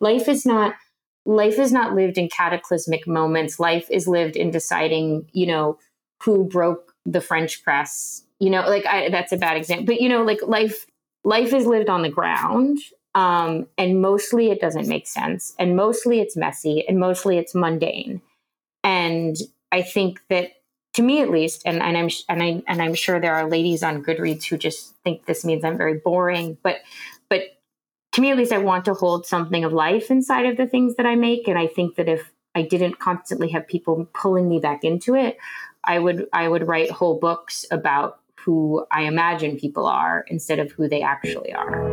Life is not life is not lived in cataclysmic moments. Life is lived in deciding, you know, who broke the French press. You know, like I, that's a bad example, but you know, like life life is lived on the ground. Um, and mostly it doesn't make sense, and mostly it's messy, and mostly it's mundane. And I think that to me at least, and, and I'm and I and I'm sure there are ladies on Goodreads who just think this means I'm very boring, but but to me at least, I want to hold something of life inside of the things that I make, and I think that if I didn't constantly have people pulling me back into it, I would I would write whole books about who I imagine people are instead of who they actually are.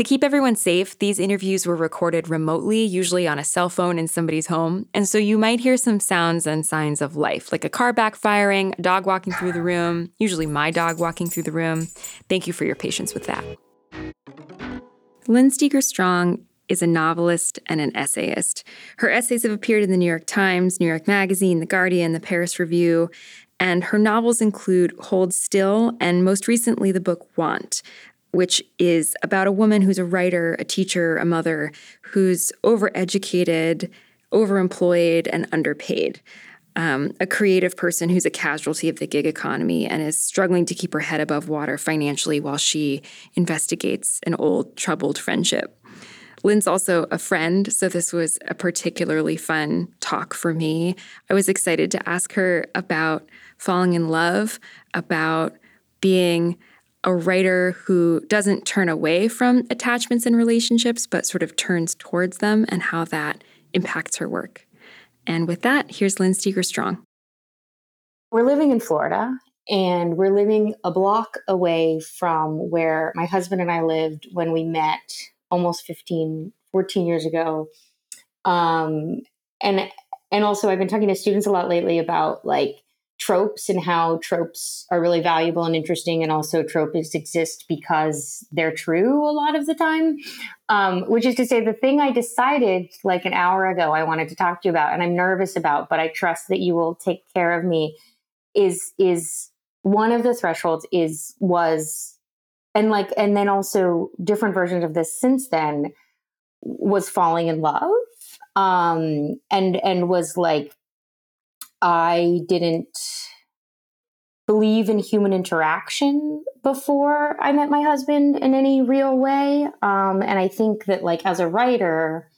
To keep everyone safe, these interviews were recorded remotely, usually on a cell phone in somebody's home, and so you might hear some sounds and signs of life, like a car backfiring, a dog walking through the room, usually my dog walking through the room. Thank you for your patience with that. Lynn Steger Strong is a novelist and an essayist. Her essays have appeared in the New York Times, New York Magazine, The Guardian, The Paris Review, and her novels include Hold Still and most recently the book Want, which is about a woman who's a writer, a teacher, a mother, who's overeducated, overemployed, and underpaid. Um, a creative person who's a casualty of the gig economy and is struggling to keep her head above water financially while she investigates an old, troubled friendship. Lynn's also a friend, so this was a particularly fun talk for me. I was excited to ask her about falling in love, about being a writer who doesn't turn away from attachments and relationships, but sort of turns towards them and how that impacts her work. And with that, here's Lynn Steger Strong. We're living in Florida and we're living a block away from where my husband and I lived when we met almost 15, 14 years ago. Um, and and also I've been talking to students a lot lately about like tropes and how tropes are really valuable and interesting and also tropes exist because they're true a lot of the time. Um, which is to say the thing i decided like an hour ago i wanted to talk to you about and i'm nervous about but i trust that you will take care of me is is one of the thresholds is was and like and then also different versions of this since then was falling in love um and and was like I didn't believe in human interaction before I met my husband in any real way. Um, and I think that, like, as a writer,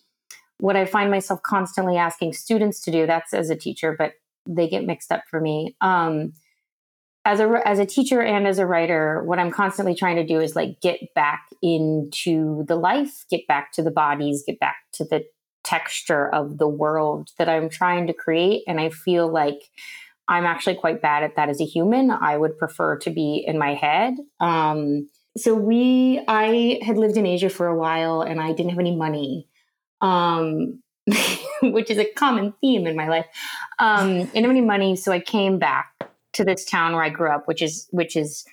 what I find myself constantly asking students to do, that's as a teacher, but they get mixed up for me. Um, as a as a teacher and as a writer, what I'm constantly trying to do is like get back into the life, get back to the bodies, get back to the texture of the world that I'm trying to create. And I feel like I'm actually quite bad at that as a human. I would prefer to be in my head. Um, so we, I had lived in Asia for a while and I didn't have any money, um, which is a common theme in my life. Um, I didn't have any money, so I came back to this town where I grew up, which is which is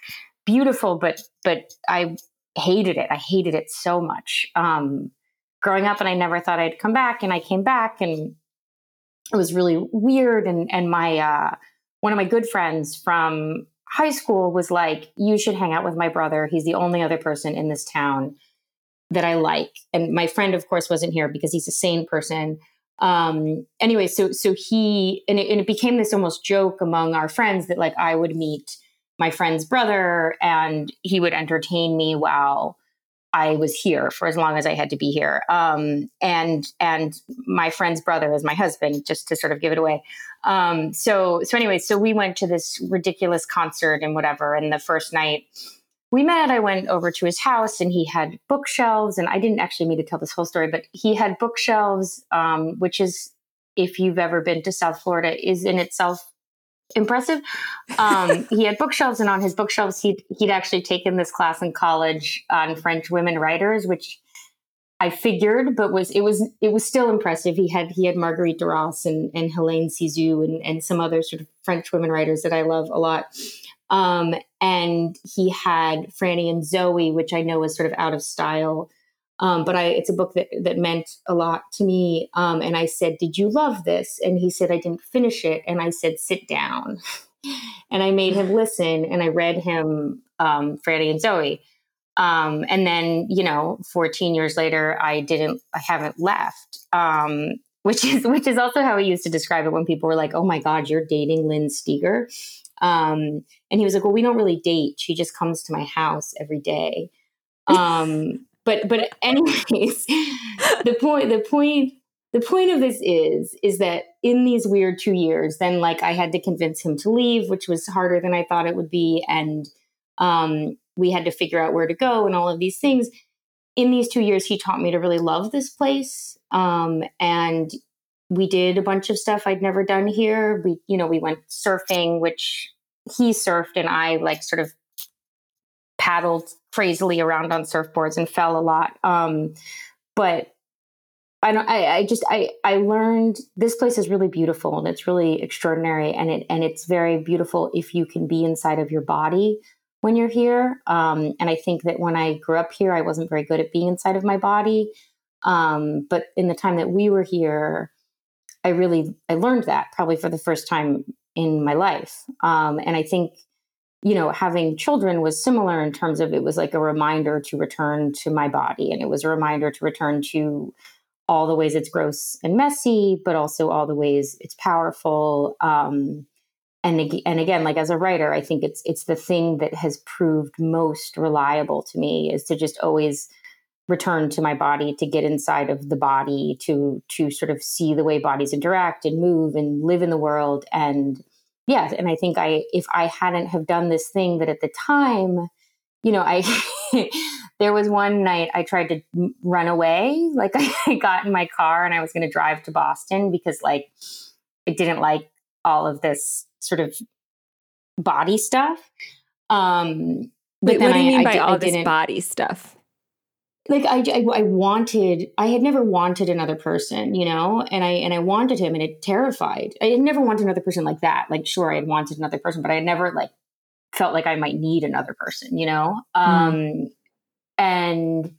beautiful, but but I hated it. I hated it so much. Um, growing up and I never thought I'd come back and I came back and it was really weird and and my uh, one of my good friends from high school was like you should hang out with my brother. He's the only other person in this town that I like. And my friend of course wasn't here because he's a sane person. Um anyway so so he and it, and it became this almost joke among our friends that like I would meet my friend's brother and he would entertain me while I was here for as long as I had to be here. Um, and and my friend's brother is my husband, just to sort of give it away. Um, so so anyway, so we went to this ridiculous concert and whatever. And the first night we met, I went over to his house and he had bookshelves. And I didn't actually mean to tell this whole story, but he had bookshelves, um, which is if you've ever been to South Florida, is in itself impressive. Um, he had bookshelves, and on his bookshelves, he'd he'd actually taken this class in college on French women writers, which I figured, but was it was it was still impressive. He had he had Marguerite Duras and and Helene Cixous and and some other sort of French women writers that I love a lot. Um, and he had Franny and Zooey, which I know is sort of out of style. Um, but I, it's a book that, that meant a lot to me. Um, and I said, Did you love this? And he said, I didn't finish it. And I said, Sit down. and I made him listen and I read him um, Franny and Zooey. Um, and then, you know, 14 years later, I didn't, I haven't left. Um, which is which is also how he used to describe it when people were like, "Oh my God, you're dating Lynn Steger," um, and he was like, "Well, we don't really date. She just comes to my house every day." Um, but but anyways, the point the point the point of this is is that in these weird two years, then like I had to convince him to leave, which was harder than I thought it would be, and um, we had to figure out where to go and all of these things. In these two years, he taught me to really love this place um, and we did a bunch of stuff I'd never done here. We, you know, we went surfing, which he surfed and I like sort of paddled crazily around on surfboards and fell a lot. Um, but I don't, I, I just, I, I learned this place is really beautiful and it's really extraordinary. And it, and it's very beautiful if you can be inside of your body when you're here. Um, and I think that when I grew up here, I wasn't very good at being inside of my body. Um, but in the time that we were here, I really I learned that probably for the first time in my life. Um, and I think you know having children was similar in terms of it was like a reminder to return to my body, and it was a reminder to return to all the ways it's gross and messy, but also all the ways it's powerful. Um, and and again, like as a writer, I think it's it's the thing that has proved most reliable to me is to just always return to my body to get inside of the body to to sort of see the way bodies interact and move and live in the world and yeah and i think i if i hadn't have done this thing that at the time you know i there was one night i tried to run away like i got in my car and i was going to drive to boston because like i didn't like all of this sort of body stuff. Um but Wait, what do you I, mean by I, all I this body stuff like I, I, I wanted i had never wanted another person you know? And i and i wanted him and it terrified. I had never wanted another person like that. Like sure i had wanted another person but i had never like felt like i might need another person you know? Mm. um and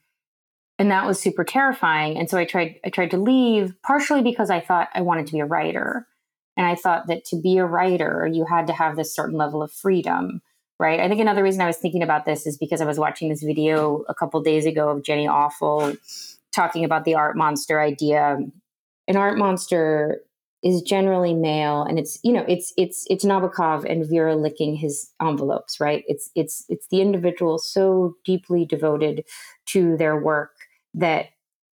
and that was super terrifying. And so i tried i tried to leave partially because i thought i wanted to be a writer. And i thought that to be a writer you had to have this certain level of freedom right? I think another reason I was thinking about this is because I was watching this video a couple days ago of Jenny Offill talking about the art monster idea. An art monster is generally male and it's you know it's it's it's Nabokov and Vera licking his envelopes right it's it's it's the individual so deeply devoted to their work that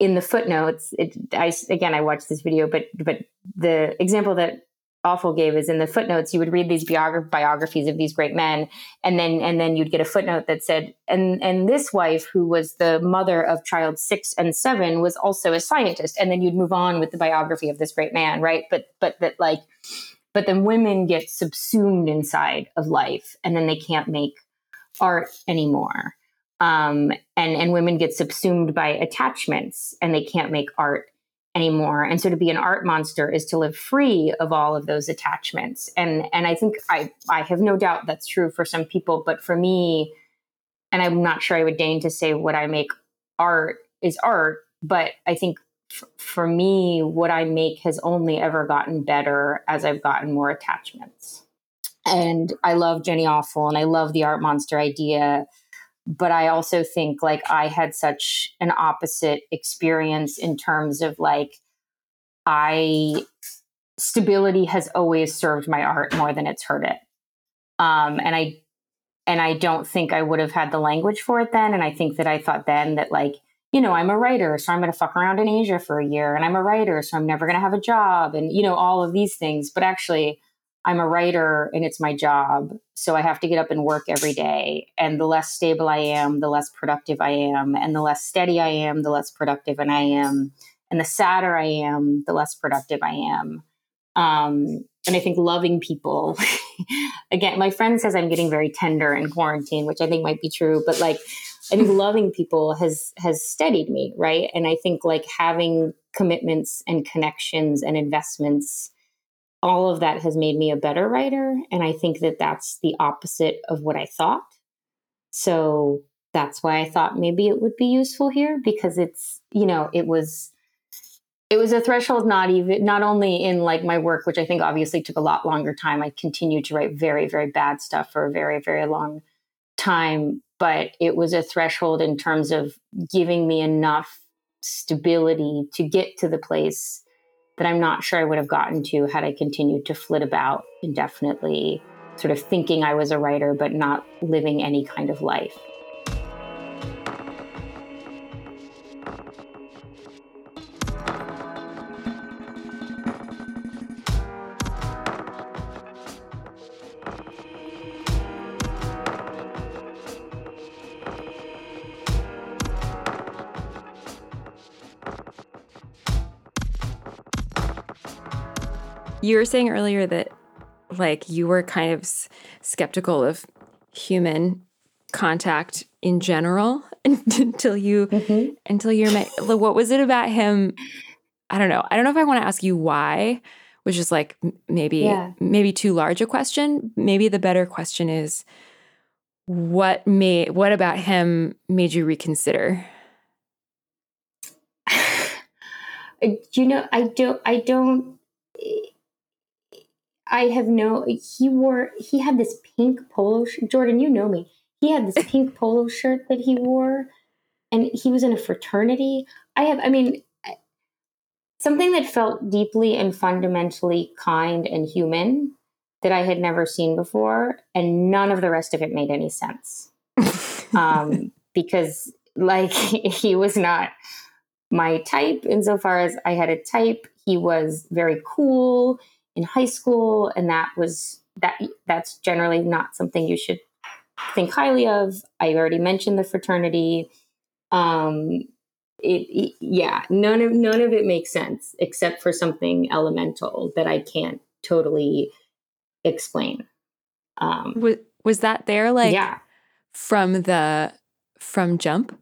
in the footnotes it I again I watched this video but but the example that Offill gave is in the footnotes. You would read these biograph- biographies of these great men and then and then you'd get a footnote that said and and this wife who was the mother of child 6 and 7 was also a scientist. And then you'd move on with the biography of this great man right? But but that like but then women get subsumed inside of life and then they can't make art anymore. Um, and and women get subsumed by attachments and they can't make art anymore. And so to be an art monster is to live free of all of those attachments. And and i think i i have no doubt that's true for some people but for me and i'm not sure i would deign to say what i make art is art but i think f- for me what i make has only ever gotten better as i've gotten more attachments. And i love Jenny Offill and i love the art monster idea but I also think like I had such an opposite experience in terms of like I stability has always served my art more than it's hurt it. Um, and I and I don't think I would have had the language for it then. And I think that I thought then that like, you know, I'm a writer, so I'm gonna fuck around in Asia for a year, and I'm a writer, so I'm never gonna have a job, and you know, all of these things. But actually, I'm a writer and it's my job. So I have to get up and work every day. And the less stable I am, the less productive I am. And the less steady I am, the less productive and I am. And the sadder I am, the less productive I am. Um, and I think loving people, again, my friend says I'm getting very tender in quarantine, which I think might be true. But like, I think loving people has has steadied me, right? And I think like having commitments and connections and investments all of that has made me a better writer. And I think that that's the opposite of what I thought. So that's why I thought maybe it would be useful here because it's, you know, it was it was a threshold not even not only in like my work which i think obviously took a lot longer time i continued to write very very bad stuff for a very very long time but it was a threshold in terms of giving me enough stability to get to the place that i'm not sure i would have gotten to had i continued to flit about indefinitely sort of thinking i was a writer but not living any kind of life You were saying earlier that like you were kind of s- skeptical of human contact in general until you Mhm. until you met what was it about him i don't know i don't know if i want to ask you why which is like maybe Yeah. maybe too large a question maybe the better question is what made what about him made you reconsider you know i don't i don't i have no he wore he had this pink polo shirt jordan you know me. He had this pink polo shirt that he wore and he was in a fraternity. I have i mean something that felt deeply and fundamentally kind and human that i had never seen before and none of the rest of it made any sense. Um, because like he was not my type insofar as I had a type. He was very cool in high school, and that was that. That's generally not something you should think highly of. I already mentioned the fraternity. Um, it, it- yeah, none of none of it makes sense except for something elemental that I can't totally explain. Um, was, was that there like yeah. from the from jump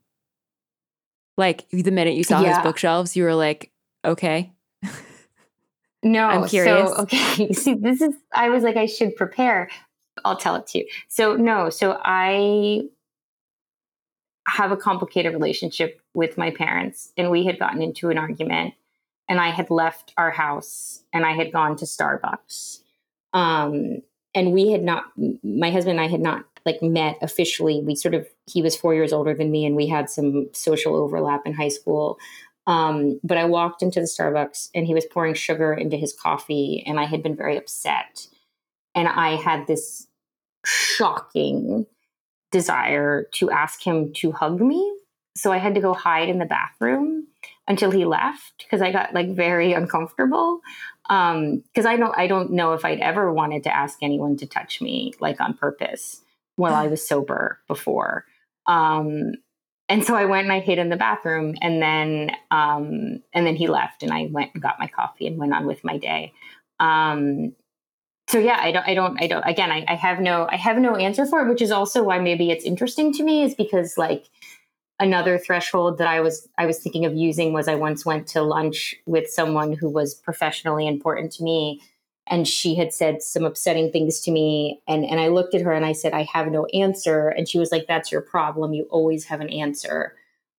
like the minute you saw his bookshelves you were like okay No, I'm curious. So, okay, see, this is. I was like, I should prepare. I'll tell it to you. So, no, so I have a complicated relationship with my parents, and we had gotten into an argument, and I had left our house, and I had gone to Starbucks, um, and we had not. My husband and I had not like met officially. We sort of he was four years older than me, and we had some social overlap in high school. Um, but I walked into the Starbucks and he was pouring sugar into his coffee, and I had been very upset. And I had this shocking desire to ask him to hug me. So I had to go hide in the bathroom until he left because I got like very uncomfortable. Um, because I don't I don't know if I'd ever wanted to ask anyone to touch me like on purpose while I was sober before. Um, and so I went and I hid in the bathroom, and then um, and then he left, and I went and got my coffee and went on with my day. Um, so yeah, I don't, I don't, I don't. Again, I, I have no, I have no answer for it, which is also why maybe it's interesting to me, is because like another threshold that I was, I was thinking of using was I once went to lunch with someone who was professionally important to me, and she had said some upsetting things to me and and I looked at her and I said I have no answer. And she was like that's your problem. You always have an answer.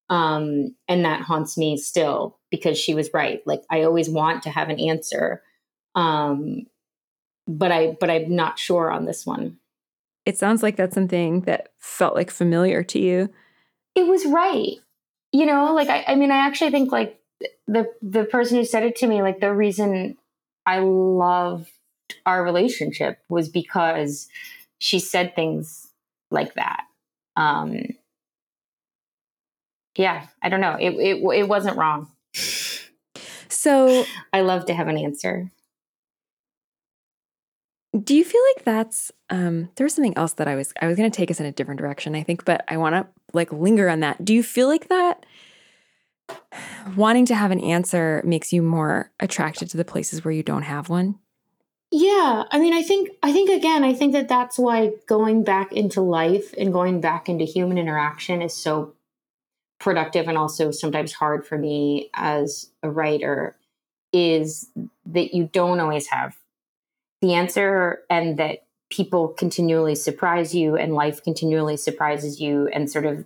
Um and that haunts me still because she was right. Like I always want to have an answer um but I but I'm not sure on this one. It sounds like that's something that felt like familiar to you. It was right. You know like I, I mean I actually think like the the person who said it to me like the reason I loved our relationship was because she said things like that. Um, yeah, I don't know. It, it it wasn't wrong. so I love to have an answer. do you feel like that's um there's something else that i was i was going to take us in a different direction i think but i want to like linger on that do you feel like that wanting to have an answer makes you more attracted to the places where you don't have one? Yeah, I mean, I think I think again, I think that that's why going back into life and going back into human interaction is so productive and also sometimes hard for me as a writer is that you don't always have the answer and that people continually surprise you and life continually surprises you and sort of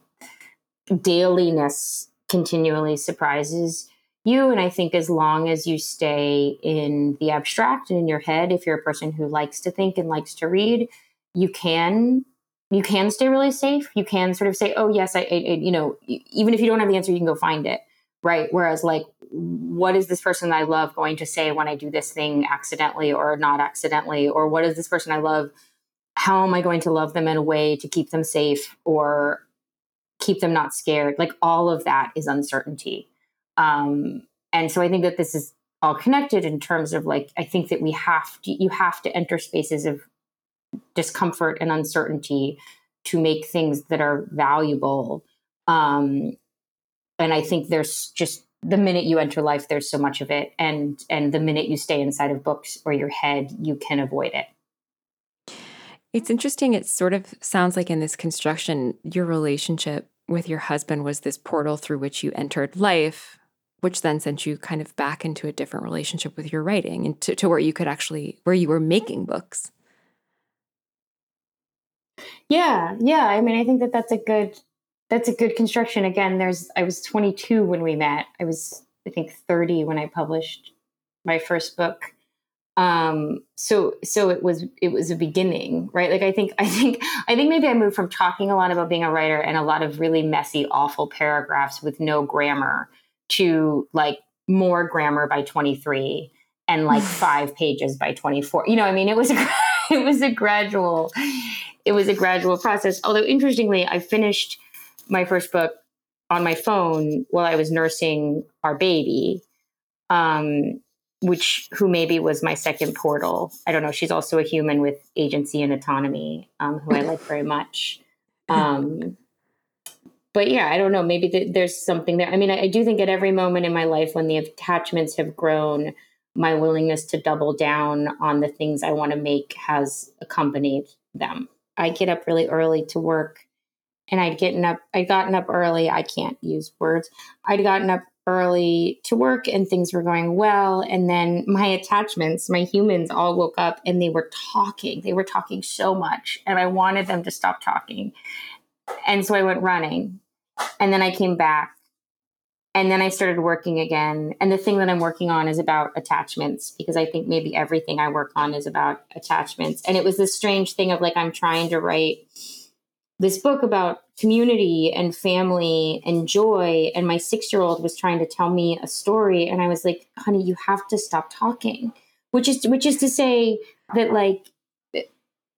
dailiness continually surprises you. And I think as long as you stay in the abstract and in your head, if you're a person who likes to think and likes to read, you can you can stay really safe. You can sort of say, "Oh yes, I, I, you know," even if you don't have the answer, you can go find it, right? Whereas, like, what is this person I love going to say when I do this thing accidentally or not accidentally, or what is this person I love? How am I going to love them in a way to keep them safe or keep them not scared? Like, all of that is uncertainty, um, and so I think that this is all connected in terms of like I think that we have to you have to enter spaces of discomfort and uncertainty to make things that are valuable. Um, and I think there's just the minute you enter life, there's so much of it, and and the minute you stay inside of books or your head, you can avoid it. It's interesting. It sort of sounds like in this construction, your relationship with your husband was this portal through which you entered life, which then sent you kind of back into a different relationship with your writing and to, to where you could actually, where you were making books. Yeah, yeah. I mean, I think that that's a good that's a good construction. Again, there's I was 22 when we met. I was I think 30 when I published my first book. Um, so so it was it was a beginning, right? Like I think I think I think maybe I moved from talking a lot about being a writer and a lot of really messy, awful paragraphs with no grammar to like more grammar by 23 and like five pages by 24. You know, I mean, it was a, it was a gradual it was a gradual process. Although interestingly, I finished my first book on my phone while I was nursing our baby, um, which who maybe was my second portal. I don't know. She's also a human with agency and autonomy, um, who I like very much. Um, but yeah, I don't know. Maybe th- there's something there. I mean, I, I do think at every moment in my life when the attachments have grown, my willingness to double down on the things I want to make has accompanied them. I get up really early to work and I'd gotten up I'd gotten up early. I can't use words. I'd gotten up early to work and things were going well and then my attachments, my humans all woke up and they were talking. They were talking so much and I wanted them to stop talking. And so I went running. And then I came back and then I started working again. And the thing that I'm working on is about attachments because I think maybe everything I work on is about attachments. And it was this strange thing of like, I'm trying to write this book about community and family and joy. And my six year old was trying to tell me a story. And I was like, honey, you have to stop talking. Which is which is to say that like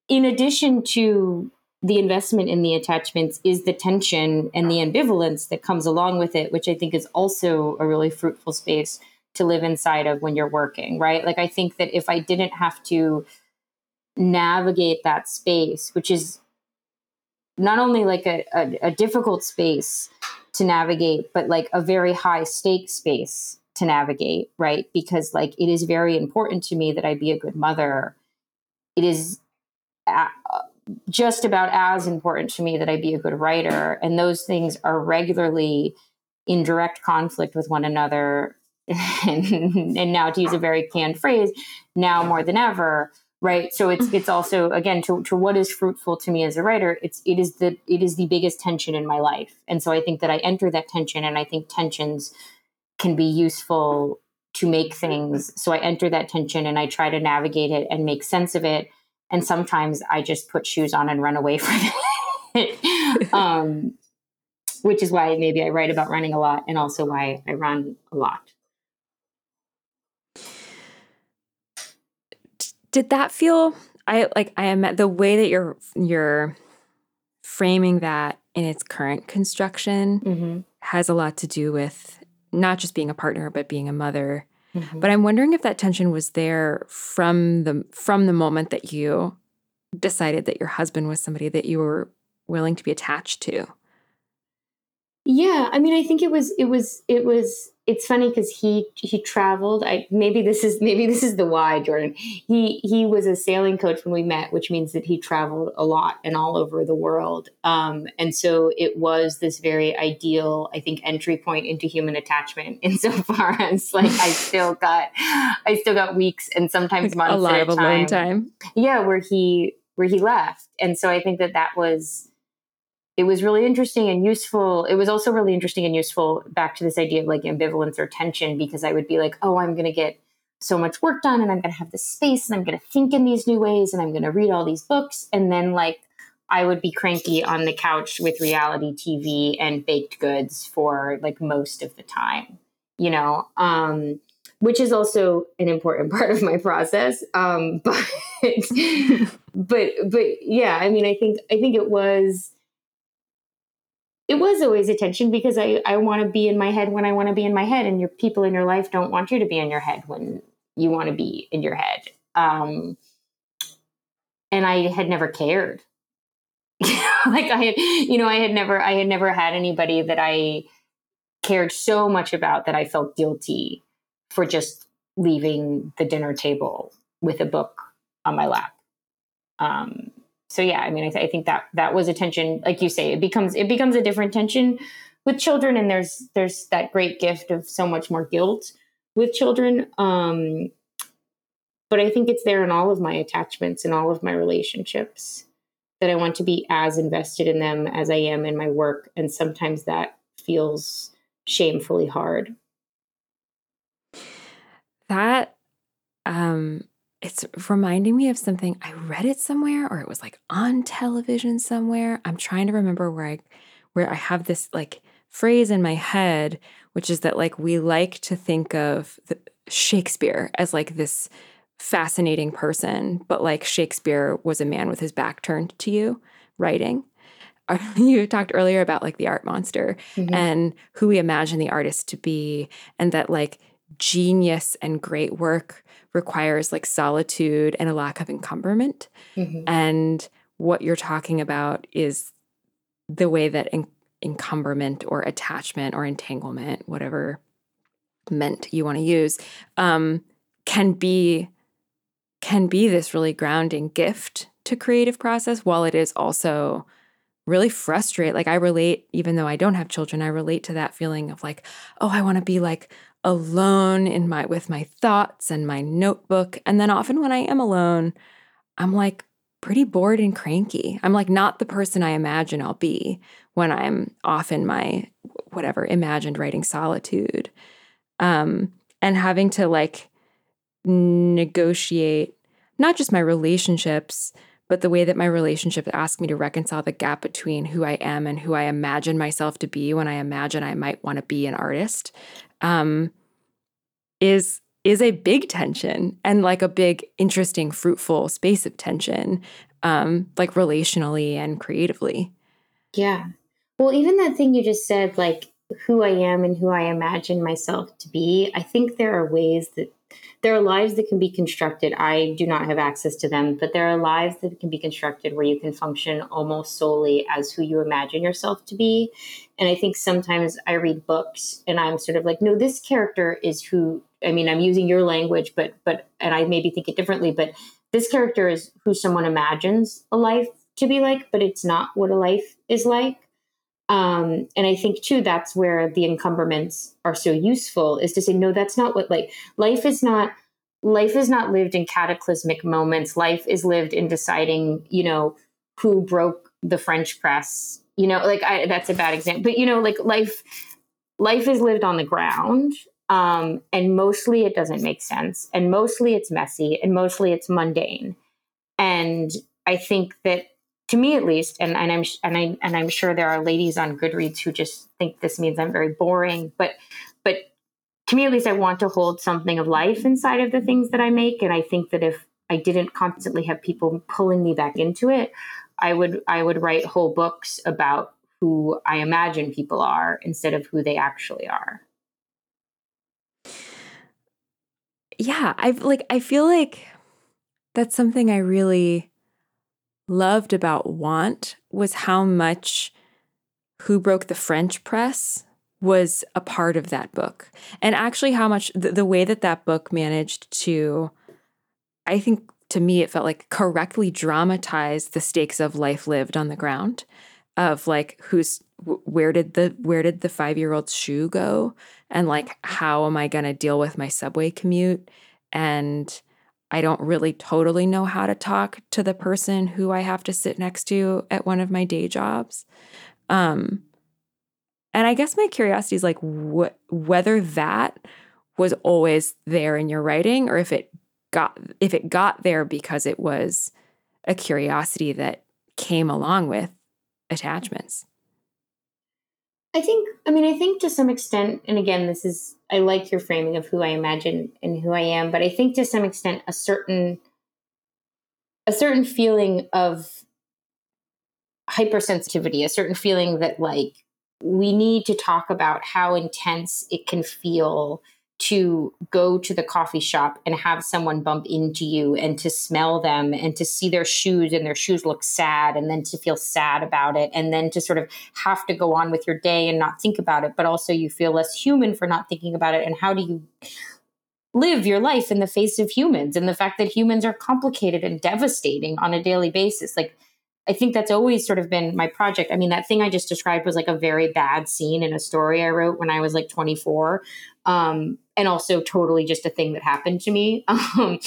in addition to the investment in the attachments is the tension and the ambivalence that comes along with it, which I think is also a really fruitful space to live inside of when you're working, right? Like, I think that if I didn't have to navigate that space, which is not only like a, a, a difficult space to navigate, but like a very high stake space to navigate, right? Because like it is very important to me that I be a good mother. It is uh, just about as important to me that I be a good writer. And those things are regularly in direct conflict with one another. and, and now to use a very canned phrase, now more than ever, right? So it's it's also again to, to what is fruitful to me as a writer, it's it is the it is the biggest tension in my life. And so I think that I enter that tension and I think tensions can be useful to make things. So I enter that tension and I try to navigate it and make sense of it and sometimes I just put shoes on and run away from it. um, which is why maybe I write about running a lot, and also why I run a lot. Did that feel? I like I am the way that you're you're framing that in its current construction mm-hmm. has a lot to do with not just being a partner, but being a mother Mm-hmm. But I'm wondering if that tension was there from the from the moment that you decided that your husband was somebody that you were willing to be attached to. Yeah, I mean, I think it was it was it was it's funny because he he traveled. I maybe this is maybe this is the why, Jordan. He he was a sailing coach when we met, which means that he traveled a lot and all over the world. Um, and so it was this very ideal, I think, entry point into human attachment. Insofar as like I still got I still got weeks and sometimes months a lot at of a time. time. Yeah, where he where he left, and so I think that that was it was really interesting and useful. It was also really interesting and useful back to this idea of like ambivalence or tension because I would be like, oh, I'm going to get so much work done and I'm going to have this space and I'm going to think in these new ways and I'm going to read all these books. And then like I would be cranky on the couch with reality TV and baked goods for like most of the time, you know, um, which is also an important part of my process. Um, but, but, but yeah, I mean, I think, I think it was, it was always attention because I, I want to be in my head when I want to be in my head, and your people in your life don't want you to be in your head when you want to be in your head. Um, and I had never cared. like I had, you know, I had never, I had never had anybody that I cared so much about that I felt guilty for just leaving the dinner table with a book on my lap. Um, so yeah, I mean, I, th- I think that that was a tension, like you say, it becomes it becomes a different tension with children, and there's there's that great gift of so much more guilt with children. Um, but I think it's there in all of my attachments and all of my relationships that I want to be as invested in them as I am in my work, and sometimes that feels shamefully hard. That um it's reminding me of something I read it somewhere or it was like on television somewhere. I'm trying to remember where I where I have this like phrase in my head which is that like we like to think of the, Shakespeare as like this fascinating person, but like Shakespeare was a man with his back turned to you writing. You talked earlier about like the art monster mm-hmm. and who we imagine the artist to be, and that like genius and great work requires like solitude and a lack of encumberment. Mm-hmm. And what you're talking about is the way that en- encumberment or attachment or entanglement, whatever meant you want to use, um, can be can be this really grounding gift to creative process while it is also really frustrate like i relate even though i don't have children i relate to that feeling of like oh i want to be like alone in my with my thoughts and my notebook. And then often when i am alone i'm like pretty bored and cranky. I'm like not the person i imagine i'll be when i'm off in my whatever imagined writing solitude. Um and having to like negotiate not just my relationships but the way that my relationships ask me to reconcile the gap between who I am and who I imagine myself to be when I imagine I might want to be an artist. Um, is is a big tension and like a big interesting fruitful space of tension um, like relationally and creatively yeah well even that thing you just said like who i am and who i imagine myself to be i think there are ways that there are lives that can be constructed. I do not have access to them, but there are lives that can be constructed where you can function almost solely as who you imagine yourself to be. And I think sometimes I read books and I'm sort of like, no, this character is who. I mean, I'm using your language, but but and I maybe think it differently, but this character is who someone imagines a life to be like, but it's not what a life is like. Um, and I think too that's where the encumberments are so useful is to say, no, that's not what like life is not life is not lived in cataclysmic moments. Life is lived in deciding, you know, who broke the French press. You know, like I, that's a bad example, but you know, like life life is lived on the ground. Um, and mostly it doesn't make sense. And mostly it's messy and mostly it's mundane. And I think that to me at least, and, and I'm and I and I'm sure there are ladies on Goodreads who just think this means I'm very boring, but but to me at least, I want to hold something of life inside of the things that I make, and I think that if I didn't constantly have people pulling me back into it, I would I would write whole books about who I imagine people are instead of who they actually are. Yeah, I've like I feel like that's something I really loved about Want was how much Who Broke the French Press was a part of that book. And actually, how much the, the way that that book managed to, I think to me, it felt like correctly dramatize the stakes of life lived on the ground of like who's where did the where did the 5-year-old's shoe go and like how am I going to deal with my subway commute and I don't really totally know how to talk to the person who I have to sit next to at one of my day jobs. Um, and I guess my curiosity is like wh- whether that was always there in your writing or if it got if it got there because it was a curiosity that came along with attachments. I think I mean I think to some extent and again this is I like your framing of who I imagine and who I am, but I think to some extent a certain a certain feeling of hypersensitivity, a certain feeling that like we need to talk about how intense it can feel to go to the coffee shop and have someone bump into you and to smell them and to see their shoes and their shoes look sad and then to feel sad about it and then to sort of have to go on with your day and not think about it but also you feel less human for not thinking about it and how do you live your life in the face of humans and the fact that humans are complicated and devastating on a daily basis like I think that's always sort of been my project. I mean, that thing I just described was like a very bad scene in a story I wrote when I was like 24. Um, and also totally just a thing that happened to me um,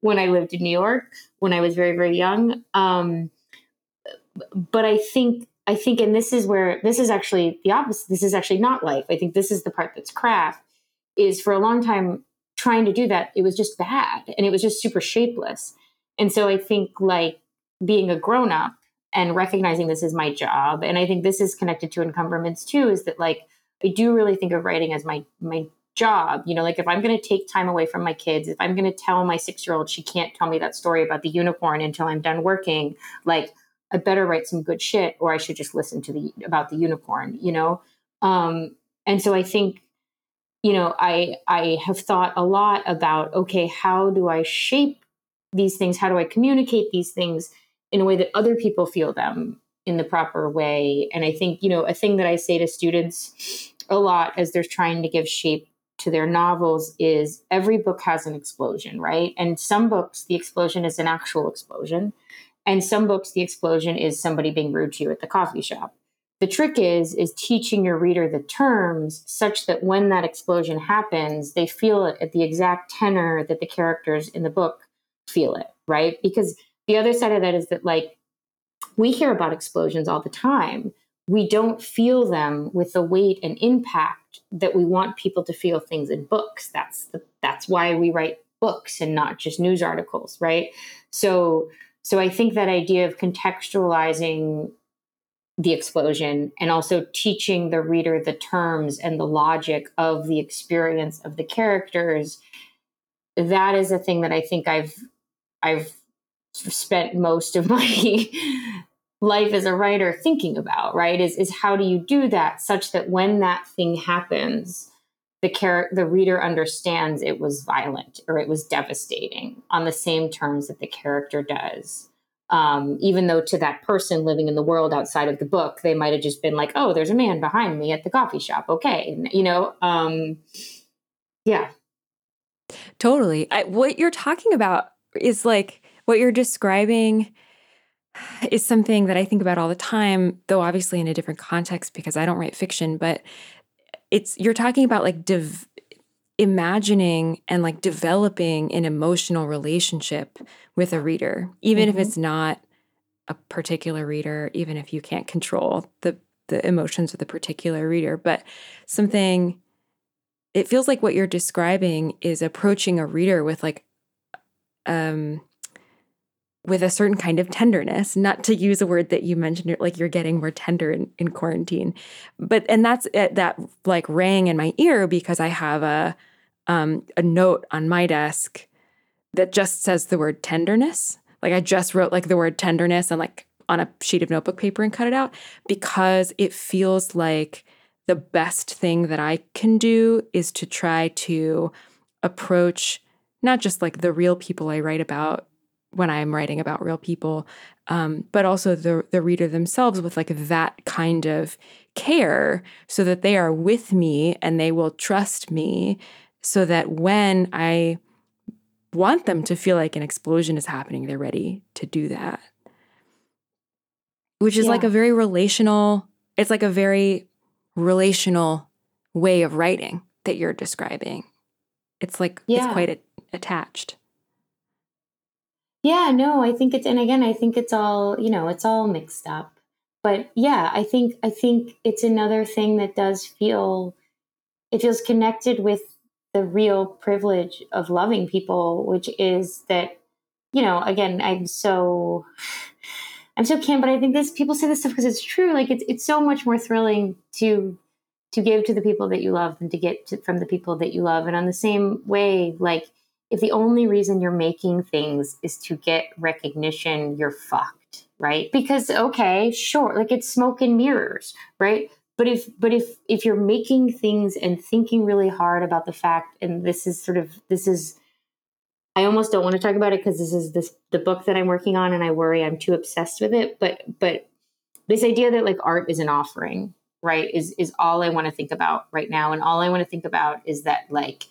when I lived in New York when I was very, very young. Um, but I think, I think, and this is where this is actually the opposite. This is actually not life. I think this is the part that's craft, is for a long time trying to do that, it was just bad and it was just super shapeless. And so I think like being a grown up and recognizing this is my job and i think this is connected to encumberments too is that like i do really think of writing as my my job you know like if i'm going to take time away from my kids if i'm going to tell my six year old she can't tell me that story about the unicorn until i'm done working like i better write some good shit or i should just listen to the about the unicorn you know um and so i think you know i i have thought a lot about okay how do i shape these things how do i communicate these things in a way that other people feel them in the proper way. And I think, you know, a thing that I say to students a lot as they're trying to give shape to their novels is every book has an explosion, right? And some books, the explosion is an actual explosion. And some books, the explosion is somebody being rude to you at the coffee shop. The trick is is teaching your reader the terms such that when that explosion happens, they feel it at the exact tenor that the characters in the book feel it, right? Because the other side of that is that like we hear about explosions all the time we don't feel them with the weight and impact that we want people to feel things in books. That's the, that's why we write books and not just news articles right? So so i think that idea of contextualizing the explosion and also teaching the reader the terms and the logic of the experience of the characters that is a thing that i think i've i've spent most of my life as a writer thinking about right? Is is how do you do that such that when that thing happens the char- the reader understands it was violent or it was devastating on the same terms that the character does? Um, even though to that person living in the world outside of the book they might have just been like oh there's a man behind me at the coffee shop. Okay you know um, yeah. Totally. I, what you're talking about is like what you're describing is something that I think about all the time, though obviously in a different context because I don't write fiction, but it's you're talking about like dev- imagining and like developing an emotional relationship with a reader, even mm-hmm. if it's not a particular reader, even if you can't control the the emotions of the particular reader, but something it feels like what you're describing is approaching a reader with like um with a certain kind of tenderness, not to use a word that you mentioned, like you're getting more tender in, in quarantine. But, and that's it, that like rang in my ear because I have a, um, a note on my desk that just says the word tenderness. Like I just wrote like the word tenderness and like on a sheet of notebook paper and cut it out because it feels like the best thing that I can do is to try to approach not just like the real people I write about when I'm writing about real people, um, but also the the reader themselves with like that kind of care, so that they are with me and they will trust me, so that when I want them to feel like an explosion is happening, they're ready to do that. Which is yeah. like a very relational. It's like a very relational way of writing that you're describing. It's like yeah. it's quite a, attached. Yeah, no, I think it's and again, I think it's all, you know, it's all mixed up. But yeah, I think I think it's another thing that does feel it feels connected with the real privilege of loving people, which is that, you know, again, I'm so I'm so can, but I think this people say this stuff because it's true. Like it's it's so much more thrilling to to give to the people that you love than to get to, from the people that you love. And on the same way, like if the only reason you're making things is to get recognition, you're fucked, right? Because okay, sure, like it's smoke and mirrors, right? But if but if if you're making things and thinking really hard about the fact, and this is sort of this is I almost don't want to talk about it because this is this the book that I'm working on and I worry I'm too obsessed with it. But but this idea that like art is an offering, right, is is all I want to think about right now. And all I want to think about is that like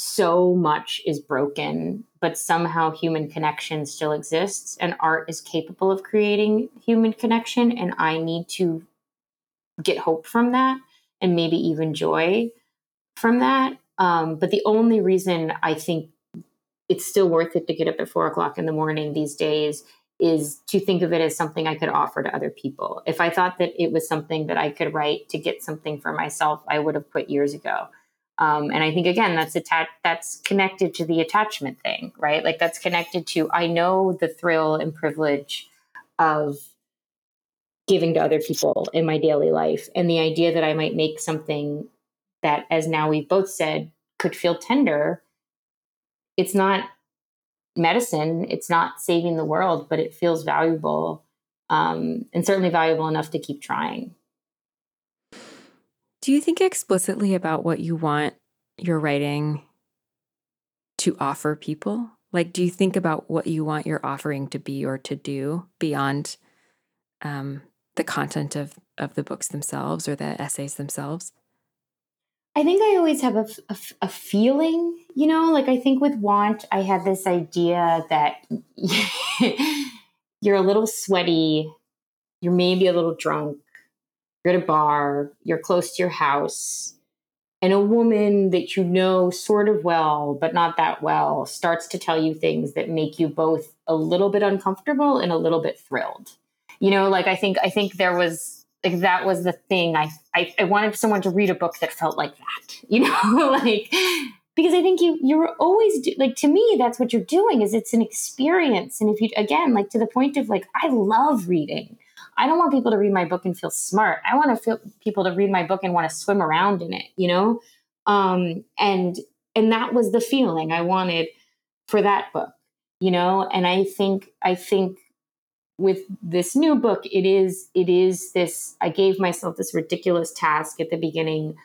so much is broken, but somehow human connection still exists and art is capable of creating human connection. And I need to get hope from that and maybe even joy from that. Um, but the only reason I think it's still worth it to get up at four o'clock in the morning these days is to think of it as something I could offer to other people. If I thought that it was something that I could write to get something for myself, I would have quit years ago. Um, and I think again, that's attached. That's connected to the attachment thing, right? Like that's connected to I know the thrill and privilege of giving to other people in my daily life, and the idea that I might make something that, as now we've both said, could feel tender. It's not medicine. It's not saving the world, but it feels valuable, um, and certainly valuable enough to keep trying. Do you think explicitly about what you want your writing to offer people? Like, do you think about what you want your offering to be or to do beyond um, the content of, of the books themselves or the essays themselves? I think I always have a, a, a, feeling, you know, like I think with Want, I had this idea that you're a little sweaty, you're maybe a little drunk, you're at a bar, you're close to your house, and a woman that you know sort of well, but not that well, starts to tell you things that make you both a little bit uncomfortable and a little bit thrilled. You know, like I think I think there was like that was the thing. I I, I wanted someone to read a book that felt like that. You know, like because I think you you're always do, like to me that's what you're doing is it's an experience. And if you again like to the point of like I love reading. I don't want people to read my book and feel smart. I want to feel people to read my book and want to swim around in it, you know? Um, and and that was the feeling I wanted for that book, you know? And I think I think with this new book, it is it is this I gave myself this ridiculous task at the beginning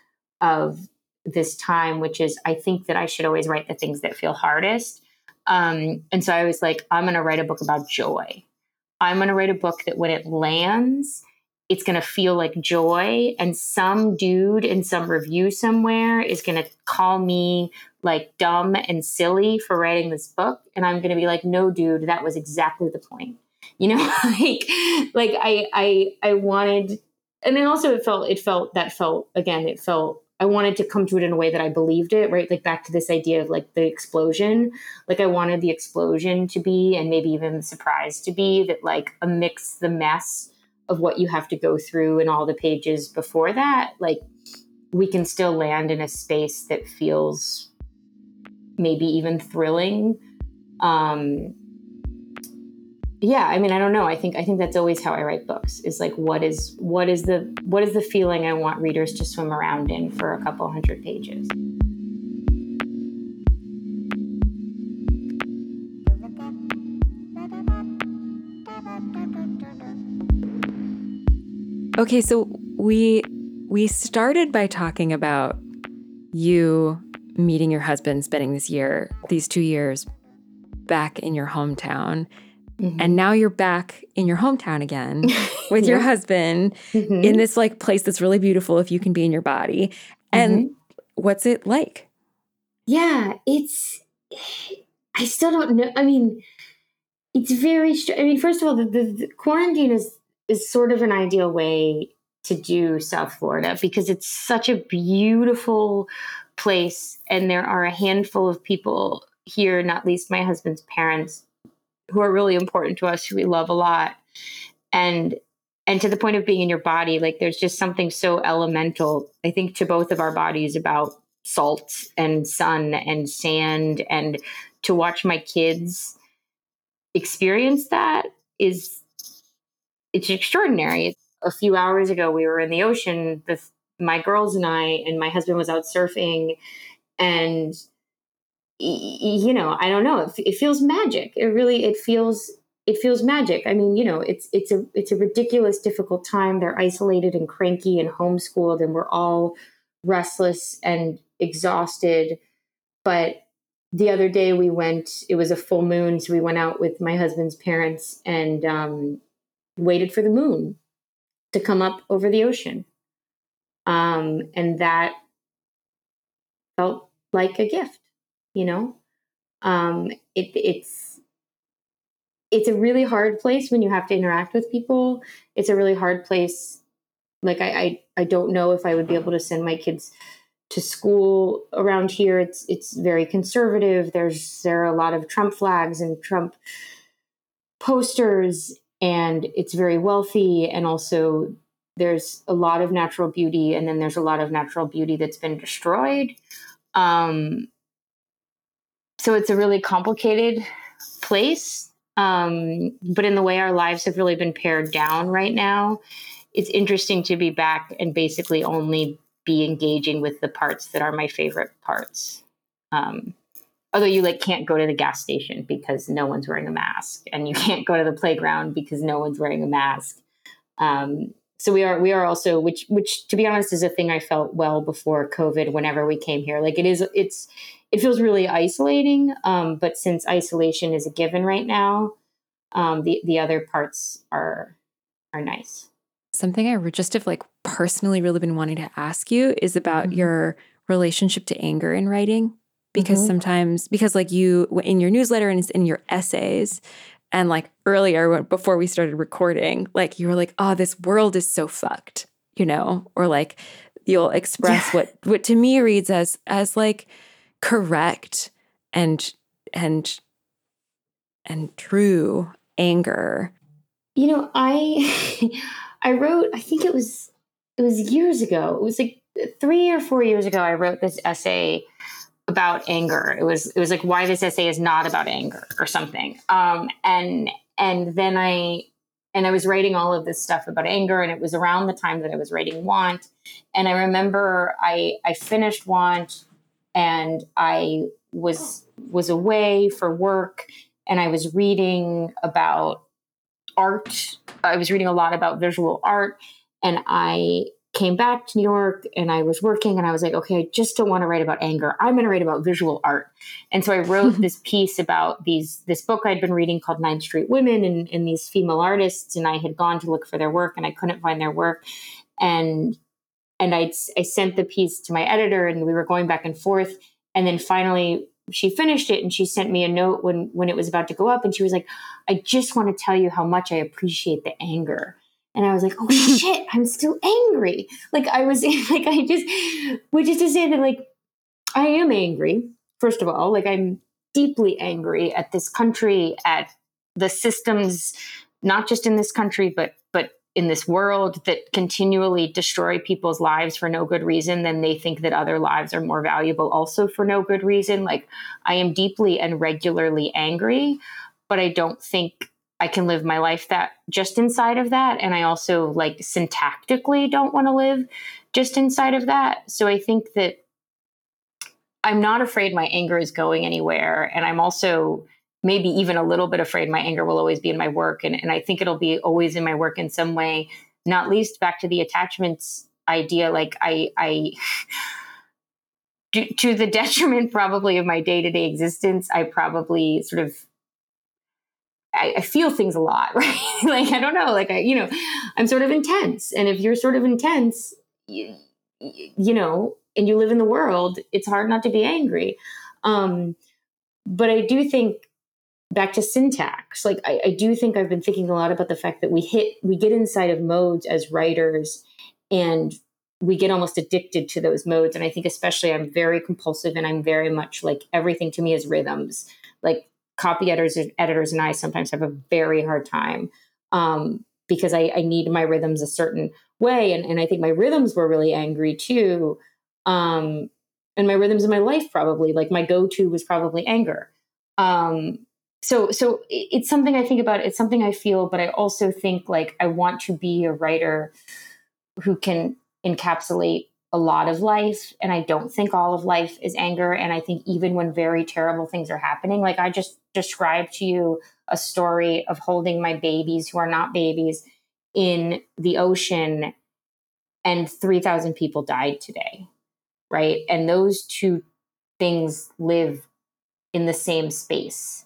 of this time, which is I think that I should always write the things that feel hardest. Um, and so I was like, I'm going to write a book about joy I'm going to write a book that when it lands, it's going to feel like joy. And some dude in some review somewhere is going to call me like dumb and silly for writing this book. And I'm going to be like, no, dude, that was exactly the point. You know, like, like I, I, I wanted, and then also it felt, it felt, that felt, again, it felt I wanted to come to it in a way that I believed it, right? Like back to this idea of like the explosion. Like I wanted the explosion to be, and maybe even the surprise to be that like amidst the mess of what you have to go through and all the pages before that, like we can still land in a space that feels maybe even thrilling. Um, yeah i mean i don't know i think i think that's always how i write books is like what is what is the what is the feeling i want readers to swim around in for a couple hundred pages okay so we we started by talking about you meeting your husband spending this year these two years back in your hometown. Mm-hmm. And now you're back in your hometown again with your husband mm-hmm. in this like place that's really beautiful if you can be in your body. And mm-hmm. what's it like? Yeah, it's I still don't know. I mean, it's very I mean, first of all, the, the, the quarantine is is sort of an ideal way to do South Florida because it's such a beautiful place and there are a handful of people here, not least my husband's parents, who are really important to us, who we love a lot. And and to the point of being in your body, like there's just something so elemental, I think, to both of our bodies about salt and sun and sand. And to watch my kids experience that is it's extraordinary. A few hours ago, we were in the ocean. My girls and I, and my husband was out surfing, and you know, I don't know. It, it feels magic. It really, it feels, it feels magic. I mean, you know, it's it's a it's a ridiculous, difficult time. They're isolated and cranky and homeschooled, and we're all restless and exhausted. But the other day we went. It was a full moon, so we went out with my husband's parents and um, waited for the moon to come up over the ocean, um, and that felt like a gift you know? Um, it, it's it's a really hard place when you have to interact with people. It's a really hard place like I, I i don't know if i would be able to send my kids to school around here. It's it's very conservative. There's there are a lot of trump flags and trump posters and it's very wealthy and also there's a lot of natural beauty and then there's a lot of natural beauty that's been destroyed. Um, so it's a really complicated place. Um, but in the way our lives have really been pared down right now, it's interesting to be back and basically only be engaging with the parts that are my favorite parts. Um, although you like can't go to the gas station because no one's wearing a mask, and you can't go to the playground because no one's wearing a mask. Um, so we are we are also which which to be honest is a thing I felt well before COVID. Whenever we came here, like it is it's it feels really isolating. Um, but since isolation is a given right now, um, the the other parts are are nice. Something I just have like personally really been wanting to ask you is about mm-hmm. your relationship to anger in writing because mm-hmm. sometimes because like you in your newsletter and in your essays and like earlier before we started recording like you were like oh this world is so fucked you know? Or like you'll express yeah. what what to me reads as as like correct and and and true anger. You know i i wrote i think it was it was years ago. It was like three or four years ago i wrote this essay about anger. It was it was like why this essay is not about anger or something. Um and and then i and i was writing all of this stuff about anger and it was around the time that i was writing want. And i remember i i finished want and I was was away for work and I was reading about art. I was reading a lot about visual art and I came back to New York and I was working and I was like, okay, I just don't want to write about anger. I'm going to write about visual art. And so I wrote this piece about these this book I'd been reading called Ninth Street Women and, and these female artists and I had gone to look for their work and I couldn't find their work. And and I, I sent the piece to my editor and we were going back and forth and then finally she finished it and she sent me a note when when it was about to go up and she was like i just want to tell you how much i appreciate the anger and i was like oh shit i'm still angry like i was like i just which is to say that like i am angry first of all like i'm deeply angry at this country at the systems not just in this country but but in this world that continually destroy people's lives for no good reason, then they think that other lives are more valuable also for no good reason. Like, I am deeply and regularly angry, but I don't think I can live my life that just inside of that. And I also, like, syntactically don't want to live just inside of that. So I think that I'm not afraid my anger is going anywhere. And I'm also maybe even a little bit afraid my anger will always be in my work. And, and I think it'll be always in my work in some way, not least back to the attachments idea. Like I, I, to, to the detriment probably of my day to day existence, I probably sort of I, I, feel things a lot, right? like I don't know, like I, you know, I'm sort of intense, and if you're sort of intense, you, you know, and you live in the world, it's hard not to be angry. Um, but I do think back to syntax, like I, I do think I've been thinking a lot about the fact that we hit, we get inside of modes as writers, and we get almost addicted to those modes. And I think especially I'm very compulsive, and I'm very much like everything to me is rhythms. Like copy editors editors and I sometimes have a very hard time um, because I, I, need my rhythms a certain way, and, and I think my rhythms were really angry too, um, and my rhythms in my life probably like my go to was probably anger. Um, so so it's something I think about. It's something I feel, but I also think like I want to be a writer who can encapsulate a lot of life and i don't think all of life is anger and i think even when very terrible things are happening like i just described to you a story of holding my babies who are not babies in the ocean and 3000 people died today right and those two things live in the same space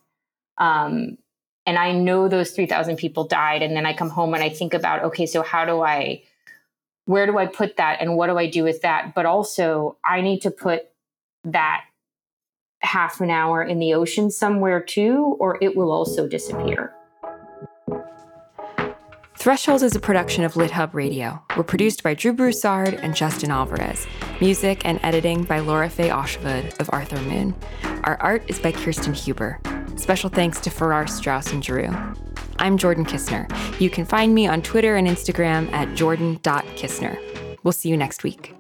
um, and i know those 3000 people died and then i come home and i think about okay so how do i where do I put that and what do I do with that? But also, I need to put that half an hour in the ocean somewhere too, or it will also disappear. Thresholds is a production of LitHub Radio. We're produced by Drew Broussard and Justin Alvarez. Music and editing by Lora-Faye Åshuvud of Arthur Moon. Our art is by Kirsten Huber. Special thanks to Farrar Straus and Giroux. I'm Jordan Kisner. You can find me on Twitter and Instagram at jordan.kisner. We'll see you next week.